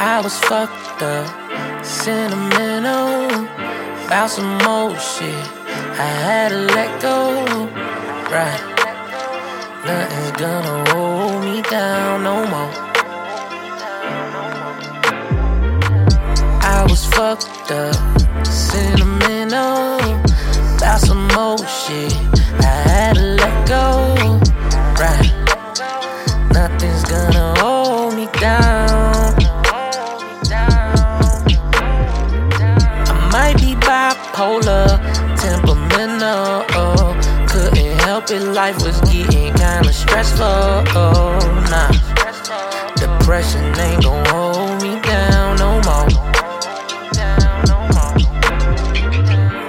I was fucked up, sentimental, about some more shit. I had to let go, right? Nothing's gonna hold me down no more. I was fucked up, sentimental, about some more shit. I had to let go, Life was getting kinda stressful. Nah, depression ain't gon' hold me down no more.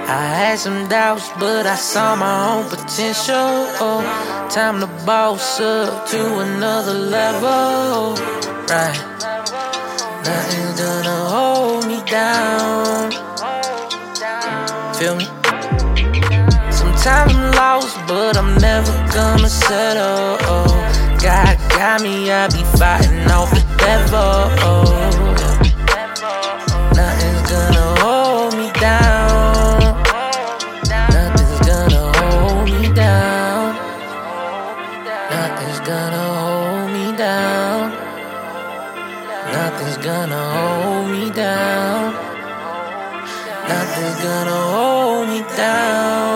I had some doubts, but I saw my own potential. Time to boss up to another level. Right. Nothing's gonna hold Sometimes but I'm never gonna settle. God got me, I be fighting off the devil. Nothing's gonna hold me down. Nothing's gonna hold me down. Nothing's gonna hold me down. Nothing's gonna hold me down. Nothing's gonna hold me down.